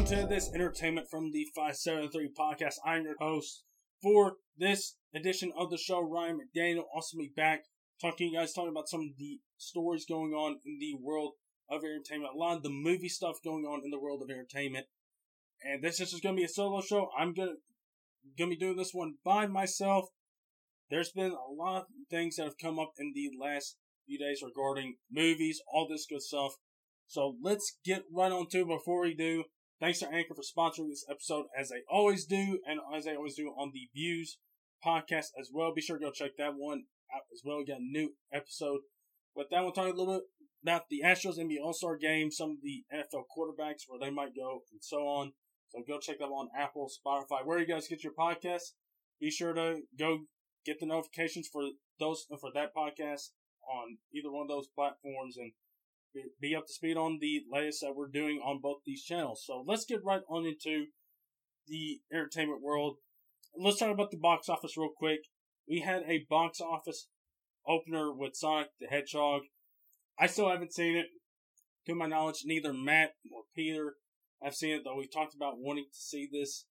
welcome to this entertainment from the 573 podcast. I'm your host for this edition of the show, Ryan McDaniel. Also, be back talking to you guys, talking about some of the stories going on in the world of entertainment, a lot of the movie stuff going on in the world of entertainment. And this is just going to be a solo show. I'm going to going to be doing this one by myself. There's been a lot of things that have come up in the last few days regarding movies, all this good stuff. So let's get right on to it before we do. Thanks to Anchor for sponsoring this episode as they always do, and as they always do on the Views podcast as well. Be sure to go check that one out as well. We got a new episode. But that one talking a little bit about the Astros NBA All Star game, some of the NFL quarterbacks, where they might go, and so on. So go check that on Apple, Spotify, where you guys get your podcasts. Be sure to go get the notifications for those for that podcast on either one of those platforms and be up to speed on the latest that we're doing on both these channels. So let's get right on into the entertainment world. Let's talk about the box office real quick. We had a box office opener with Sonic the Hedgehog. I still haven't seen it. To my knowledge, neither Matt nor Peter have seen it, though we talked about wanting to see this.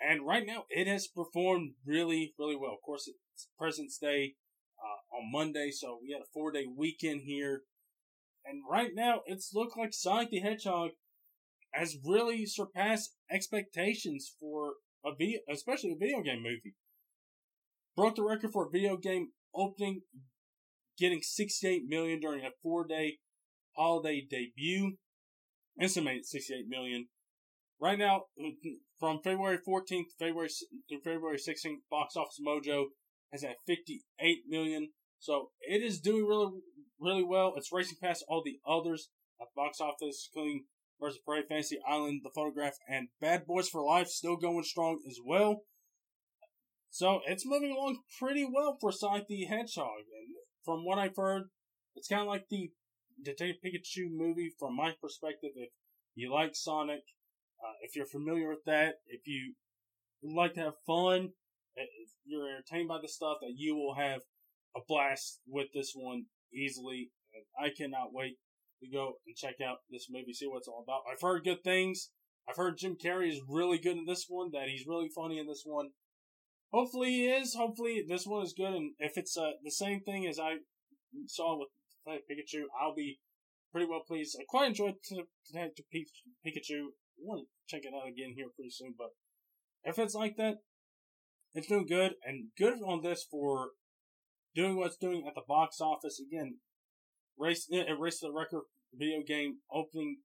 And right now, it has performed really, really well. Of course, it's President's Day uh, on Monday, so we had a four day weekend here and right now, it's looked like Sonic the Hedgehog has really surpassed expectations for a video, especially a video game movie. Broke the record for a video game opening, getting 68 million during a four-day holiday debut. Estimated 68 million. Right now, from February 14th to February to February 16th, Box Office Mojo has at 58 million. So it is doing really, really well. It's racing past all the others at box office, including Birds of Prey, Fantasy Island, The Photograph, and Bad Boys for Life, still going strong as well. So it's moving along pretty well for Sonic the Hedgehog. And from what I've heard, it's kind of like the Detective Pikachu movie from my perspective. If you like Sonic, uh, if you're familiar with that, if you like to have fun, if you're entertained by the stuff, that you will have a blast with this one easily. And I cannot wait to go and check out this movie, see what it's all about. I've heard good things. I've heard Jim Carrey is really good in this one, that he's really funny in this one. Hopefully he is. Hopefully this one is good. And if it's uh, the same thing as I saw with Pikachu, I'll be pretty well pleased. I quite enjoyed Detective Pikachu. I want to check it out again here pretty soon, but if it's like that, it's doing good and good on this for doing what's doing at the box office again. Race it raced the record video game opening,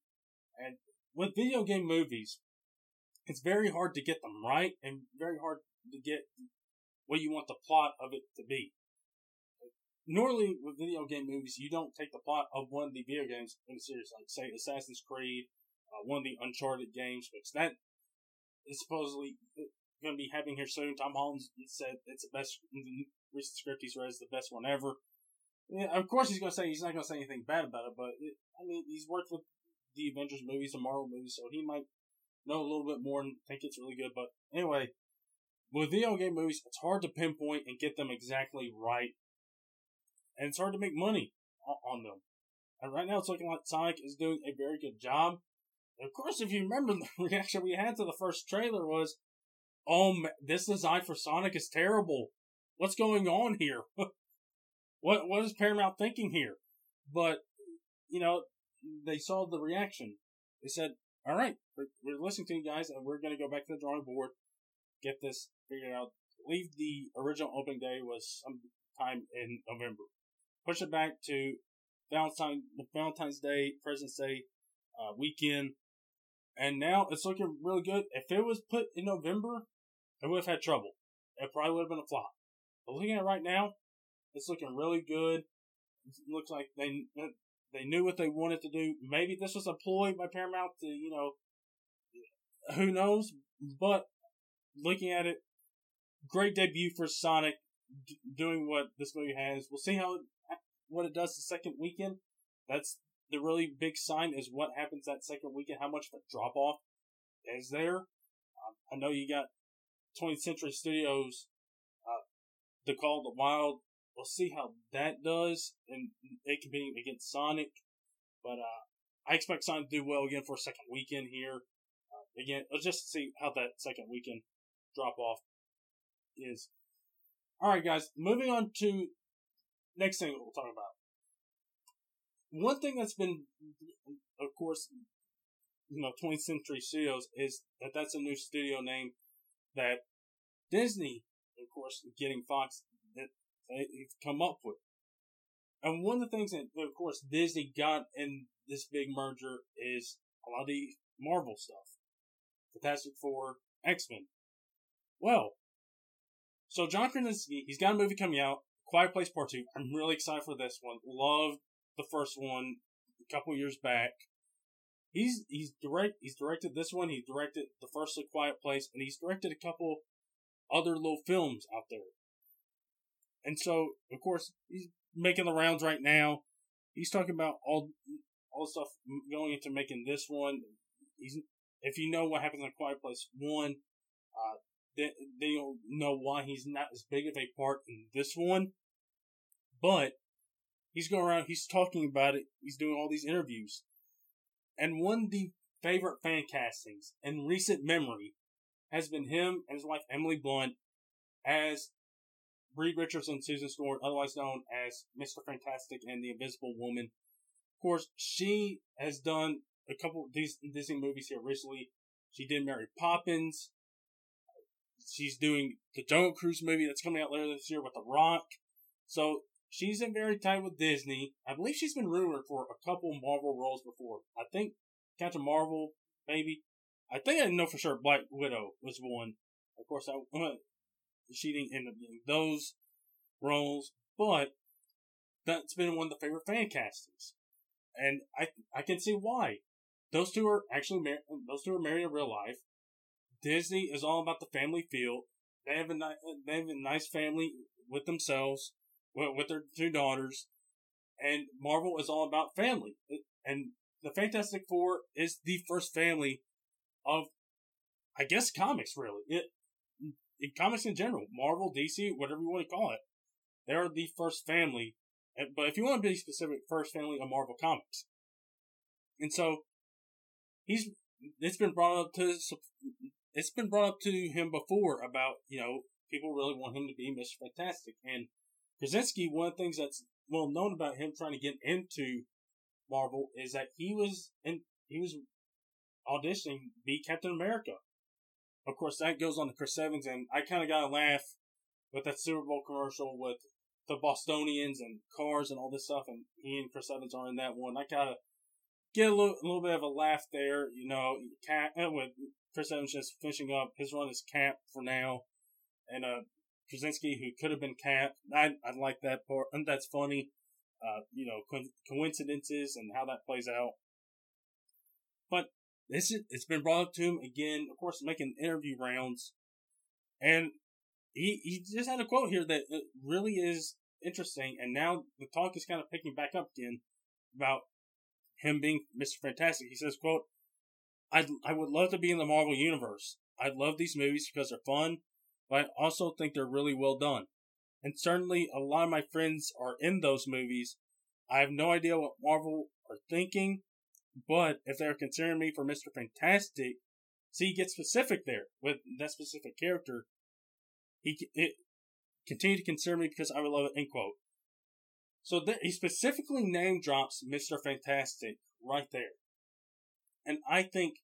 and with video game movies, it's very hard to get them right and very hard to get what you want the plot of it to be. Normally, with video game movies, you don't take the plot of one of the video games in serious, like say Assassin's Creed, uh, one of the Uncharted games, which that is supposedly going to be having here soon. Tom Holland said it's the best recent script he's read is the best one ever. Yeah, of course, he's to say he's not to say anything bad about it, but it, I mean, he's worked with the Avengers movies and Marvel movies, so he might know a little bit more and think it's really good. But anyway, with video game movies, it's hard to pinpoint and get them exactly right, and it's hard to make money on them. And right now, it's looking like Sonic is doing a very good job. And of course, if you remember, the reaction we had to the first trailer was, "Oh, this design for Sonic is terrible." What's going on here? what what is Paramount thinking here? But you know, they saw the reaction. They said, "All right, we're, we're listening to you guys, and we're going to go back to the drawing board, get this figured out." Believe the original opening day was sometime in November. Push it back to Valentine, Valentine's Day, President's Day uh, weekend, and now it's looking really good. If it was put in November, it would have had trouble. It probably would have been a flop. But looking at it right now, it's looking really good. It looks like they they knew what they wanted to do. Maybe this was a ploy by Paramount to, you know, who knows? But looking at it, great debut for Sonic, d- doing what this movie has. We'll see how what it does the second weekend. That's the really big sign is what happens that second weekend. How much of a drop off is there? Um, I know you got 20th Century Studios the Call the Wild. We'll see how that does, and it competing against Sonic. But uh, I expect Sonic to do well again for a second weekend here. Uh, again, let's just see how that second weekend drop off is. All right, guys, moving on to next thing we'll talk about. One thing that's been, of course, you know, 20th Century Studios is that that's a new studio name that Disney, course, getting Fox, that they've come up with. And one of the things that, of course, Disney got in this big merger is a lot of the Marvel stuff. Fantastic Four, X-Men. Well, so John Krasinski, he's got a movie coming out, Quiet Place Part 2. I'm really excited for this one. Loved the first one a couple years back. He's he's direct he's directed this one, he directed the first Quiet Place, and he's directed a couple other little films out there. And so, of course, he's making the rounds right now. He's talking about all all the stuff going into making this one. He's if you know what happens in Quiet Place one, uh, then, then you'll know why he's not as big of a part in this one. But he's going around, he's talking about it, he's doing all these interviews. And one of the favorite fan castings in recent memory has been him and his wife Emily Blunt as Richards and Susan Storm, otherwise known as Mr. Fantastic and the Invisible Woman. Of course, she has done a couple of these Disney movies here recently. She did Mary Poppins. She's doing the Jungle Cruise movie that's coming out later this year with The Rock. So she's in very tight with Disney. I believe she's been rumored for a couple Marvel roles before. I think Captain Marvel, maybe. I think I know for sure Black Widow was one. Of course, I she didn't end up getting those roles, but that's been one of the favorite fan castings, and I I can see why. Those two are actually mar- those two are married in real life. Disney is all about the family feel. They have a they have a nice family with themselves, with, with their two daughters, and Marvel is all about family. And the Fantastic Four is the first family of, I guess, comics. Really, it in comics in general, Marvel, DC, whatever you want to call it, they are the first family. But if you want to be specific, first family of Marvel comics. And so he's it's been brought up to it's been brought up to him before about you know people really want him to be Mr. Fantastic and Krasinski. One of the things that's well known about him trying to get into Marvel is that he was and he was auditioning be Captain America. Of course, that goes on to Chris Evans, and I kind of got a laugh with that Super Bowl commercial with the Bostonians and cars and all this stuff, and he and Chris Evans are in that one. I kind of get a little, a little bit of a laugh there, you know, uh, with Chris Evans just finishing up his run as Cap for now, and uh, Krasinski, who could have been Cap. I I like that part, and that's funny. Uh, you know, co- coincidences and how that plays out. But this is, it's been brought up to him again, of course, making interview rounds, and he he just had a quote here that uh, really is interesting. And now the talk is kind of picking back up again about him being Mr. Fantastic. He says, quote, I I would love to be in the Marvel universe. I love these movies because they're fun, but I also think they're really well done. And certainly a lot of my friends are in those movies. I have no idea what Marvel are thinking, but if they're considering me for Mr. Fantastic, see, he gets specific there with that specific character. He it, continue to consider me because I would love it. End quote. So th- he specifically name drops Mr. Fantastic right there. And I think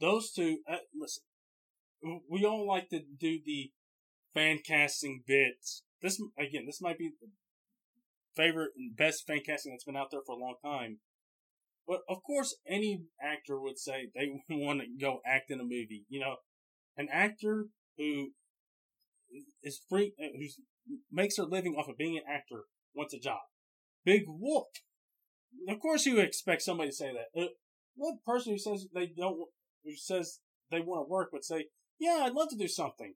those two, uh, listen, we all like to do the fan casting bits. This, again, this might be the favorite and best fan casting that's been out there for a long time. But of course, any actor would say they want to go act in a movie. You know, an actor who is free, uh, who makes their living off of being an actor wants a job. Big whoop. Of course, you expect somebody to say that. Uh, what person who says they don't, who says they want to work would say, "Yeah, I'd love to do something."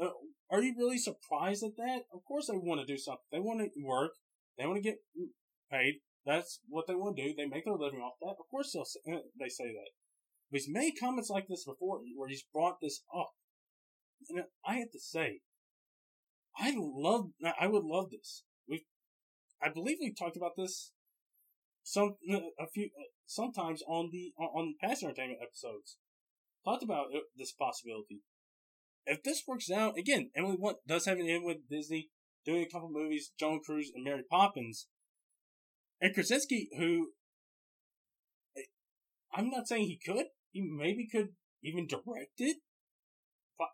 Uh, are you really surprised at that? Of course, they want to do something. They want to work. They want to get paid. That's what they want to do. They make their living off that. Of course, they'll uh, they say that. But he's made comments like this before, where he's brought this up, and I have to say, I love. I would love this. We, I believe we talked about this some uh, a few uh, sometimes on the uh, on past entertainment episodes. talked about this possibility. If this works out, again, Emily Blunt does have an end with Disney, doing a couple movies, Jungle Cruise and Mary Poppins. And Krasinski, who I'm not saying he could, he maybe could even direct it.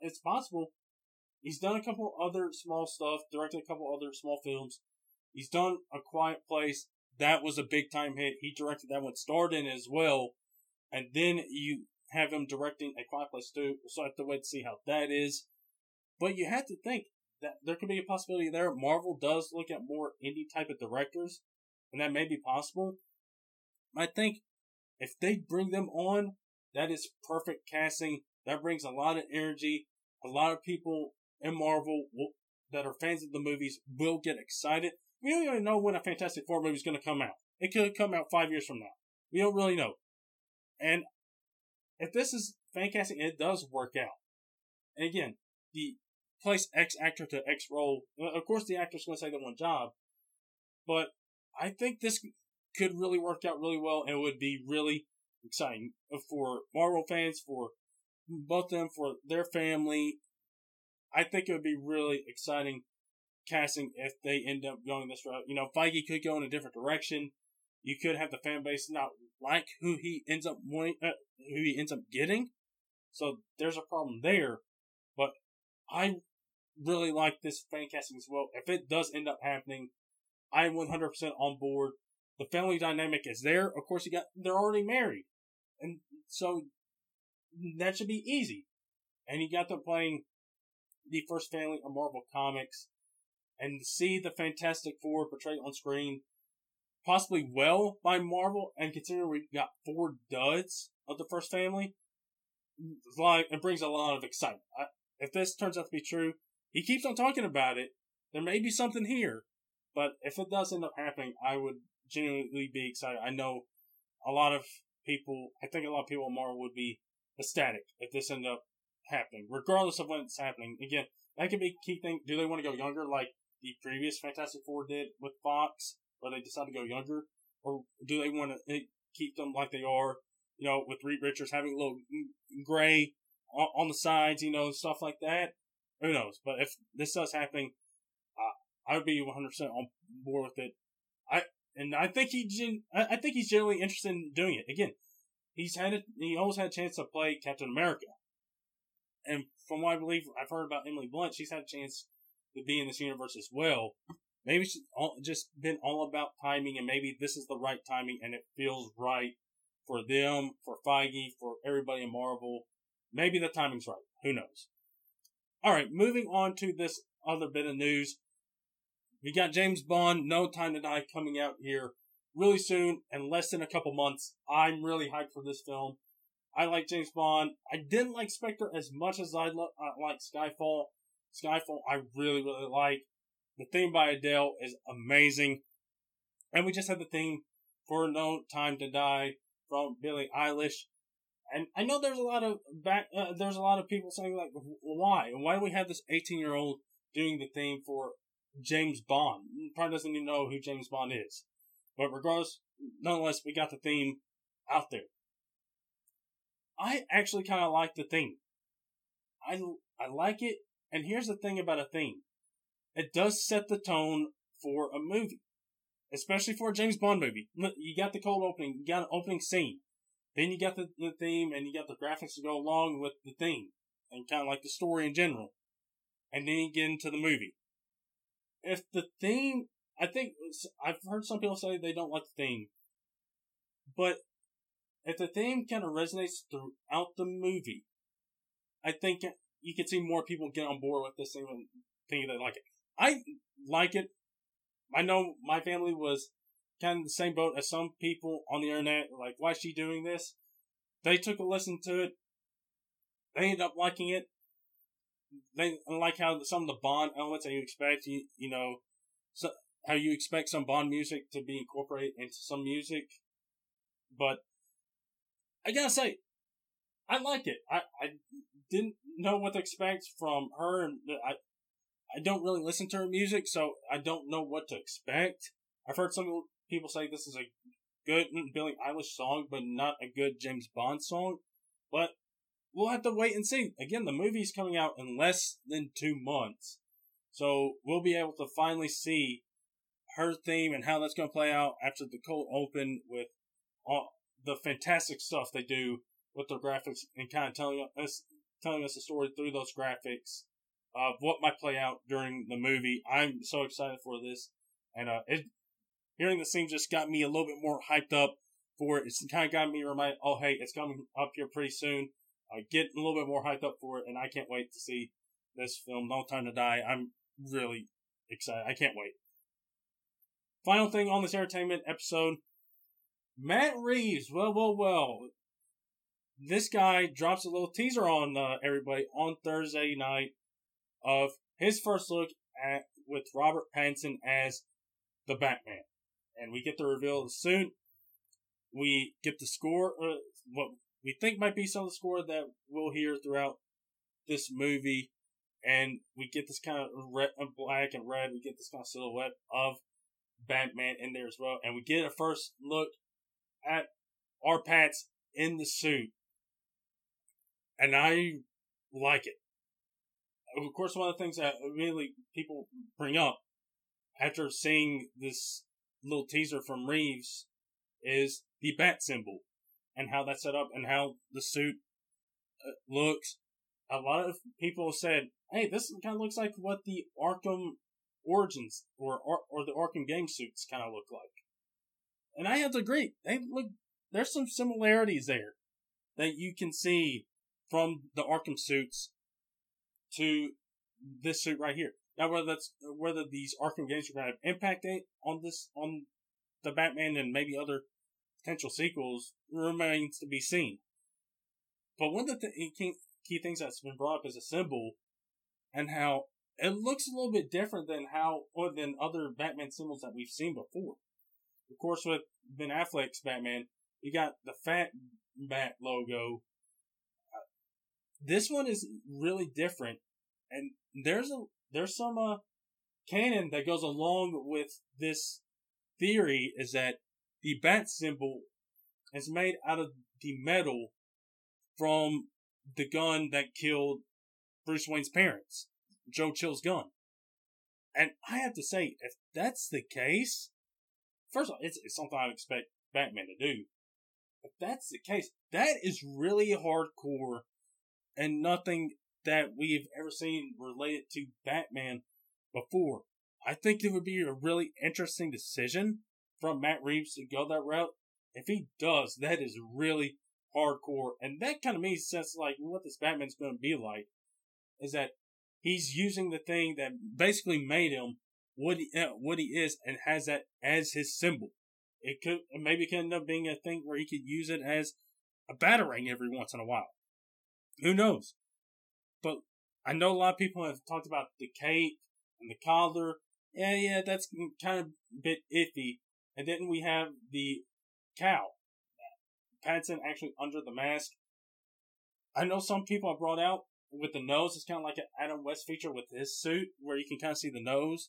It's possible. He's done a couple other small stuff, directed a couple other small films. He's done A Quiet Place. That was a big time hit. He directed that one, starred in as well. And then you have him directing A Quiet Place two. So I have to wait to see how that is. But you have to think that there could be a possibility there. Marvel does look at more indie type of directors, and that may be possible. I think if they bring them on, that is perfect casting. That brings a lot of energy. A lot of people in Marvel will, that are fans of the movies will get excited. We don't even know when a Fantastic Four movie is going to come out. It could come out five years from now. We don't really know. And if this is fan casting, it does work out. And again, the place X actor to X role. Of course, the actor's going to say they want job, but I think this could really work out really well and it would be really exciting for Marvel fans, for both them, for their family. I think it would be really exciting casting if they end up going this route. You know, Feige could go in a different direction. You could have the fan base not like who he ends up wanting, uh, who he ends up getting. So there's a problem there. But I really like this fan casting as well. If it does end up happening, I'm 100% on board. The family dynamic is there. Of course, you got they're already married, and so that should be easy. And you got them playing the first family of Marvel Comics, and see the Fantastic Four portrayed on screen, possibly well by Marvel, and considering we got four duds of the first family, it brings a lot of excitement. I, if this turns out to be true, he keeps on talking about it. There may be something here, but if it does end up happening, I would genuinely be excited. I know a lot of people, I think a lot of people Marvel would be ecstatic if this ended up happening, regardless of when it's happening. Again, that could be a key thing. Do they want to go younger like the previous Fantastic Four did with Fox, where they decided to go younger? Or do they want to eh, keep them like they are, you know, with Reed Richards having a little gray on the sides, you know, stuff like that? Who knows? But if this does happen, I would be 100% on board with it. I and I think he gen- I think he's generally interested in doing it. Again, he's had it. He always had a chance to play Captain America, and from what I believe, I've heard about Emily Blunt. She's had a chance to be in this universe as well. Maybe she's all, just been all about timing, and maybe this is the right timing, and it feels right for them, for Feige, for everybody in Marvel. Maybe the timing's right. Who knows? All right, moving on to this other bit of news. We got James Bond, No Time to Die coming out here really soon and less than a couple months. I'm really hyped for this film. I like James Bond. I didn't like Spectre as much as I lo- uh, like Skyfall. Skyfall, I really, really like. The theme by Adele is amazing. And we just had the theme for No Time to Die from Billie Eilish. And I know there's a lot of back, uh, there's a lot of people saying like, why? Why do we have this 18 year old doing the theme for James Bond? Probably doesn't even know who James Bond is. But regardless, nonetheless, we got the theme out there. I actually kind of like the theme. I, I like it. And here's the thing about a theme. It does set the tone for a movie. Especially for a James Bond movie. You got the cold opening, you got an opening scene. Then you got the, the theme and you got the graphics to go along with the theme and kind of like the story in general. And then you get into the movie. If the theme, I think, I've heard some people say they don't like the theme. But if the theme kind of resonates throughout the movie, I think you can see more people get on board with this thing and think they like it. I like it. I know my family was kind of the same boat as some people on the internet. Like, why is she doing this? They took a listen to it. They ended up liking it. They like how some of the Bond elements that you expect, you, you know, so, how you expect some Bond music to be incorporated into some music. But I gotta say, I like it. I, I didn't know what to expect from her, and I I don't really listen to her music, so I don't know what to expect. I've heard some people say this is a good Billie Eilish song, but not a good James Bond song. But we'll have to wait and see. Again, the movie's coming out in less than two months. So we'll be able to finally see her theme and how that's going to play out after the cold open with all the fantastic stuff they do with their graphics and kind of telling us telling us the story through those graphics of what might play out during the movie. I'm so excited for this, and uh, it hearing the scene just got me a little bit more hyped up for it. It's kind of got me reminded, oh hey, it's coming up here pretty soon. I get a little bit more hyped up for it, and I can't wait to see this film. No Time to Die. I'm really excited. I can't wait. Final thing on this entertainment episode Matt Reeves. Well, well, well. This guy drops a little teaser on uh, everybody on Thursday night of his first look at with Robert Pattinson as the Batman, and we get the reveal soon. We get the score, uh, what we think might be some of the score that we'll hear throughout this movie, and we get this kind of red, uh, black and red. We get this kind of silhouette of Batman in there as well, and we get a first look at R-Pattz in the suit, and I like it. Of course, one of the things that really people bring up after seeing this little teaser from Reeves is the bat symbol and how that's set up and how the suit uh, looks. A lot of people said, "Hey, this kind of looks like what the Arkham Origins or or, or the Arkham game suits kind of look like." And I have to agree. They look. There's some similarities there that you can see from the Arkham suits to this suit right here. Now, whether that's whether these Arkham games are going to have impact on this on the Batman and maybe other potential sequels remains to be seen. But one of the th- key, things that's been brought up is a symbol, and how it looks a little bit different than how or than other Batman symbols that we've seen before. Of course, with Ben Affleck's Batman, you got the fat bat logo. Uh, this one is really different, and there's a there's some uh, canon that goes along with this theory is that the bat symbol is made out of the metal from the gun that killed Bruce Wayne's parents, Joe Chill's gun. And I have to say, if that's the case, first of all, it's, it's something I'd expect Batman to do. If that's the case, that is really hardcore and nothing that we've ever seen related to Batman before. I think it would be a really interesting decision from Matt Reeves to go that route. If he does, that is really hardcore. And that kind of makes sense, like, what this Batman's going to be like is that he's using the thing that basically made him what he, uh, what he is and has that as his symbol. It could, maybe it could end up being a thing where he could use it as a batarang every once in a while. Who knows? But I know a lot of people have talked about the cape and the collar. Yeah, yeah, that's kind of a bit iffy. And then we have the cowl. Pattinson actually under the mask. I know some people have brought out with the nose. It's kind of like an Adam West feature with his suit, where you can kind of see the nose.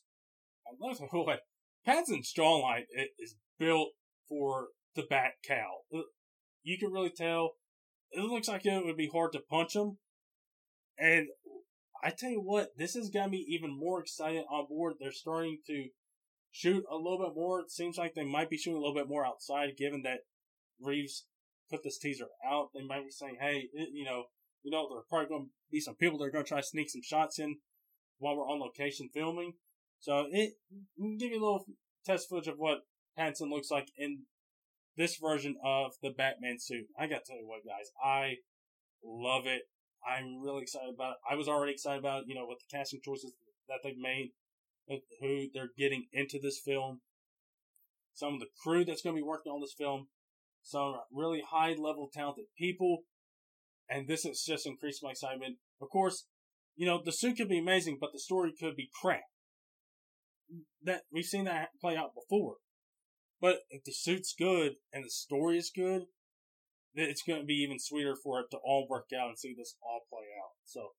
Let me what Pattinson's jawline is built for the Bat Cowl. You can really tell. It looks like it would be hard to punch him. And I tell you what, this has got me even more excited on board. They're starting to shoot a little bit more. It seems like they might be shooting a little bit more outside, given that Reeves put this teaser out. They might be saying, "Hey, it, you know, you know, there are probably going to be some people that are going to try to sneak some shots in while we're on location filming." So it give you a little test footage of what Pattinson looks like in this version of the Batman suit. I got to tell you what, guys, I love it. I'm really excited about it. I was already excited about, you know, with the casting choices that they've made who they're getting into this film, some of the crew that's going to be working on this film, some really high level talented people, and this has just increased my excitement. Of course, you know, the suit could be amazing, but the story could be crap. That we've seen that play out before. But if the suit's good and the story is good, then it's going to be even sweeter for it to all work out and see this all play out. So,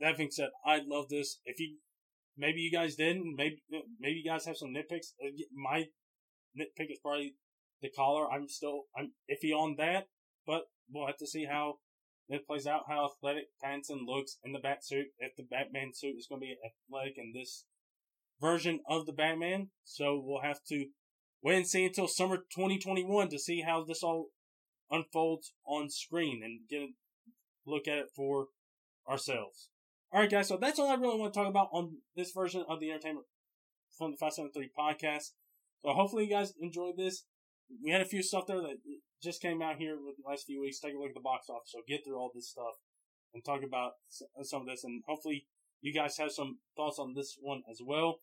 that being said, I love this. If you Maybe you guys didn't. Maybe maybe you guys have some nitpicks. Uh, my nitpick is probably the collar. I'm still I'm iffy on that, but we'll have to see how it plays out how athletic Pattinson looks in the bat suit. If the Batman suit is going to be athletic in this version of the Batman, so we'll have to wait and see until summer 2021 to see how this all unfolds on screen and get a look at it for ourselves. Alright guys, so that's all I really want to talk about on this version of the entertainment from the 573 podcast. So hopefully you guys enjoyed this. We had a few stuff there that just came out here with the last few weeks. Take a look at the box office. So get through all this stuff and talk about uh, some of this. And hopefully you guys have some thoughts on this one as well.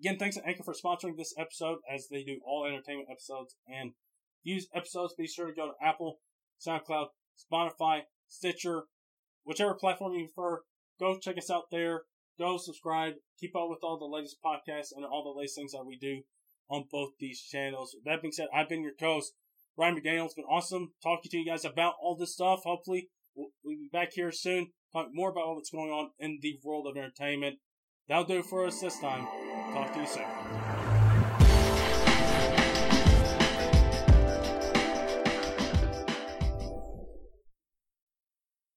Again, thanks to Anchor for sponsoring this episode as they do all entertainment episodes and use episodes. Be sure to go to Apple, SoundCloud, Spotify, Stitcher, whichever platform you prefer. Go check us out there. Go subscribe. Keep up with all the latest podcasts and all the latest things that we do on both these channels. That being said, I've been your host, Ryan McDaniel. It's been awesome talking to you guys about all this stuff. Hopefully, we'll, be back here soon, talk more about what's going on in the world of entertainment. That'll do it for us this time. Talk to you soon.